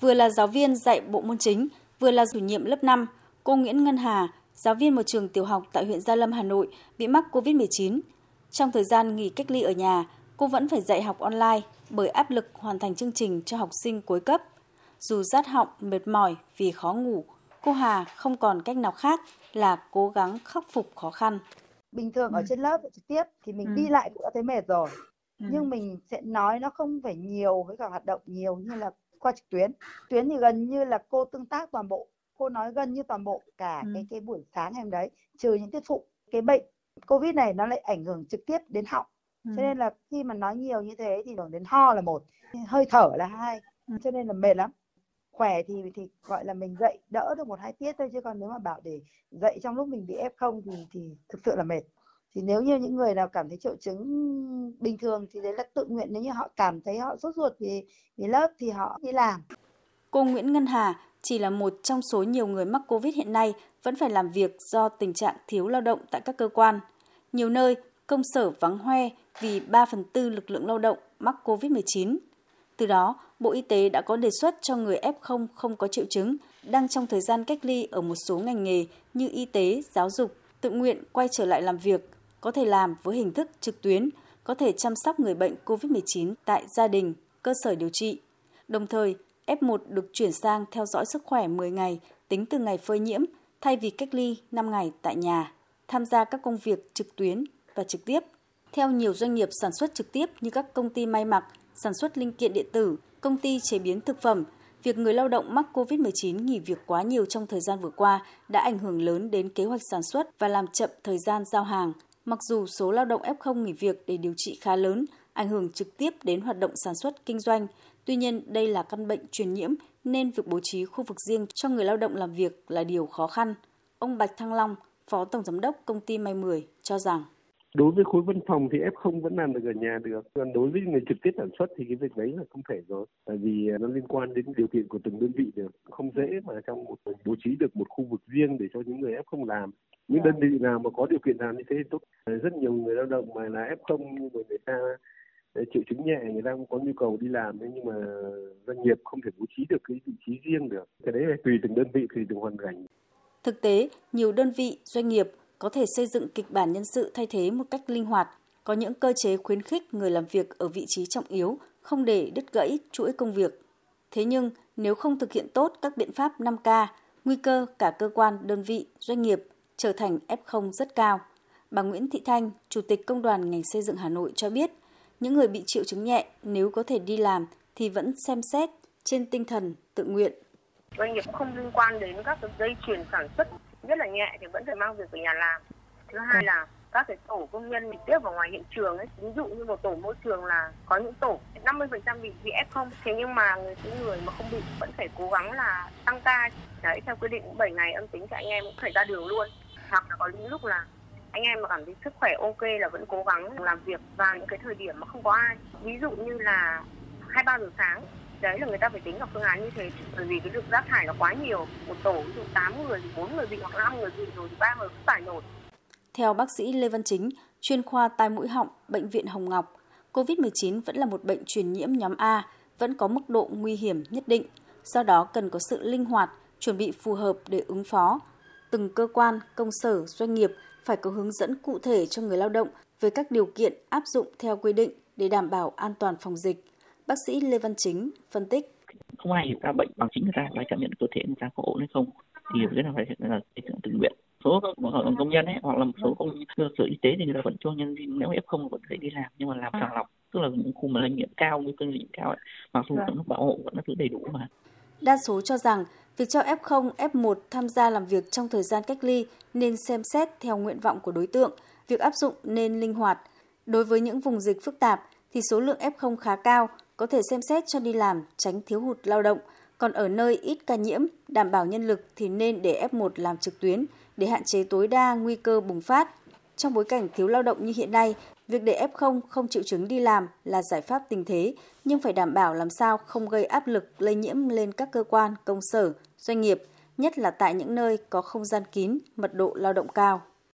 Vừa là giáo viên dạy bộ môn chính, vừa là chủ nhiệm lớp 5, cô Nguyễn Ngân Hà, giáo viên một trường tiểu học tại huyện Gia Lâm, Hà Nội, bị mắc COVID-19. Trong thời gian nghỉ cách ly ở nhà, cô vẫn phải dạy học online bởi áp lực hoàn thành chương trình cho học sinh cuối cấp. Dù rát họng, mệt mỏi vì khó ngủ, cô Hà không còn cách nào khác là cố gắng khắc phục khó khăn. Bình thường ở ừ. trên lớp trực tiếp thì mình ừ. đi lại cũng đã thấy mệt rồi. Ừ. Nhưng mình sẽ nói nó không phải nhiều với cả hoạt động nhiều như là qua trực tuyến. Tuyến thì gần như là cô tương tác toàn bộ. Cô nói gần như toàn bộ cả ừ. cái cái buổi sáng hôm đấy, trừ những tiết phụ. Cái bệnh Covid này nó lại ảnh hưởng trực tiếp đến họng. Ừ. Cho nên là khi mà nói nhiều như thế thì ảnh đến ho là một, hơi thở là hai. Ừ. Cho nên là mệt lắm khỏe thì thì gọi là mình dạy đỡ được một hai tiết thôi chứ còn nếu mà bảo để dạy trong lúc mình bị f không thì thì thực sự là mệt thì nếu như những người nào cảm thấy triệu chứng bình thường thì đấy là tự nguyện nếu như họ cảm thấy họ sốt ruột vì vì lớp thì họ đi làm cô Nguyễn Ngân Hà chỉ là một trong số nhiều người mắc Covid hiện nay vẫn phải làm việc do tình trạng thiếu lao động tại các cơ quan. Nhiều nơi, công sở vắng hoe vì 3 phần tư lực lượng lao động mắc Covid-19. Từ đó, Bộ Y tế đã có đề xuất cho người F0 không có triệu chứng đang trong thời gian cách ly ở một số ngành nghề như y tế, giáo dục, tự nguyện quay trở lại làm việc, có thể làm với hình thức trực tuyến, có thể chăm sóc người bệnh COVID-19 tại gia đình, cơ sở điều trị. Đồng thời, F1 được chuyển sang theo dõi sức khỏe 10 ngày tính từ ngày phơi nhiễm thay vì cách ly 5 ngày tại nhà, tham gia các công việc trực tuyến và trực tiếp. Theo nhiều doanh nghiệp sản xuất trực tiếp như các công ty may mặc, sản xuất linh kiện điện tử, công ty chế biến thực phẩm, việc người lao động mắc COVID-19 nghỉ việc quá nhiều trong thời gian vừa qua đã ảnh hưởng lớn đến kế hoạch sản xuất và làm chậm thời gian giao hàng. Mặc dù số lao động F0 nghỉ việc để điều trị khá lớn, ảnh hưởng trực tiếp đến hoạt động sản xuất kinh doanh, tuy nhiên đây là căn bệnh truyền nhiễm nên việc bố trí khu vực riêng cho người lao động làm việc là điều khó khăn. Ông Bạch Thăng Long, Phó Tổng Giám đốc Công ty May 10 cho rằng đối với khối văn phòng thì F0 vẫn làm được ở nhà được. Còn đối với người trực tiếp sản xuất thì cái việc đấy là không thể rồi tại vì à, nó liên quan đến điều kiện của từng đơn vị được. Không dễ mà trong một bố trí được một khu vực riêng để cho những người F0 làm những đơn vị nào mà có điều kiện làm như thế tốt. Rất nhiều người lao động mà là F0 nhưng mà người ta triệu chứng nhẹ người ta cũng có nhu cầu đi làm nhưng mà doanh nghiệp không thể bố trí được cái vị trí riêng được. Cái đấy là tùy từng đơn vị tùy từng hoàn cảnh. Thực tế nhiều đơn vị doanh nghiệp có thể xây dựng kịch bản nhân sự thay thế một cách linh hoạt, có những cơ chế khuyến khích người làm việc ở vị trí trọng yếu, không để đứt gãy chuỗi công việc. Thế nhưng, nếu không thực hiện tốt các biện pháp 5K, nguy cơ cả cơ quan, đơn vị, doanh nghiệp trở thành F0 rất cao. Bà Nguyễn Thị Thanh, Chủ tịch Công đoàn ngành xây dựng Hà Nội cho biết, những người bị triệu chứng nhẹ nếu có thể đi làm thì vẫn xem xét trên tinh thần tự nguyện. Doanh nghiệp không liên quan đến các dây chuyển sản xuất rất là nhẹ thì vẫn phải mang việc về nhà làm thứ hai là các cái tổ công nhân trực tiếp vào ngoài hiện trường ấy ví dụ như một tổ môi trường là có những tổ 50% bị bị f0 thế nhưng mà người những người mà không bị vẫn phải cố gắng là tăng ca đấy theo quy định 7 ngày âm tính thì anh em cũng phải ra đường luôn hoặc là có những lúc là anh em mà cảm thấy sức khỏe ok là vẫn cố gắng làm việc vào những cái thời điểm mà không có ai ví dụ như là hai ba giờ sáng đấy là người ta phải tính vào phương án như thế bởi vì cái lượng rác thải nó quá nhiều một tổ ví dụ tám người thì bốn người bị hoặc năm người bị rồi thì ba người cũng phải nổi theo bác sĩ Lê Văn Chính, chuyên khoa tai mũi họng, Bệnh viện Hồng Ngọc, COVID-19 vẫn là một bệnh truyền nhiễm nhóm A, vẫn có mức độ nguy hiểm nhất định. Do đó cần có sự linh hoạt, chuẩn bị phù hợp để ứng phó. Từng cơ quan, công sở, doanh nghiệp phải có hướng dẫn cụ thể cho người lao động về các điều kiện áp dụng theo quy định để đảm bảo an toàn phòng dịch. Bác sĩ Lê Văn Chính phân tích. Không ai hiểu ra bệnh bằng chính người ta và cảm nhận cơ thể người ta có ổn hay không thì cái là phải là tự nguyện số công nhân ấy hoặc là một số công cơ sở y tế thì người ta vẫn cho nhân viên nếu f không vẫn phải đi làm nhưng mà làm sàng lọc tức là những khu mà lây nhiễm cao nguy cơ lây nhiễm cao ấy mặc dù vẫn bảo hộ vẫn là thứ đầy đủ mà đa số cho rằng việc cho F0, F1 tham gia làm việc trong thời gian cách ly nên xem xét theo nguyện vọng của đối tượng, việc áp dụng nên linh hoạt. Đối với những vùng dịch phức tạp thì số lượng F0 khá cao, có thể xem xét cho đi làm, tránh thiếu hụt lao động. Còn ở nơi ít ca nhiễm, đảm bảo nhân lực thì nên để F1 làm trực tuyến để hạn chế tối đa nguy cơ bùng phát. Trong bối cảnh thiếu lao động như hiện nay, việc để F0 không triệu chứng đi làm là giải pháp tình thế, nhưng phải đảm bảo làm sao không gây áp lực lây nhiễm lên các cơ quan, công sở, doanh nghiệp, nhất là tại những nơi có không gian kín, mật độ lao động cao.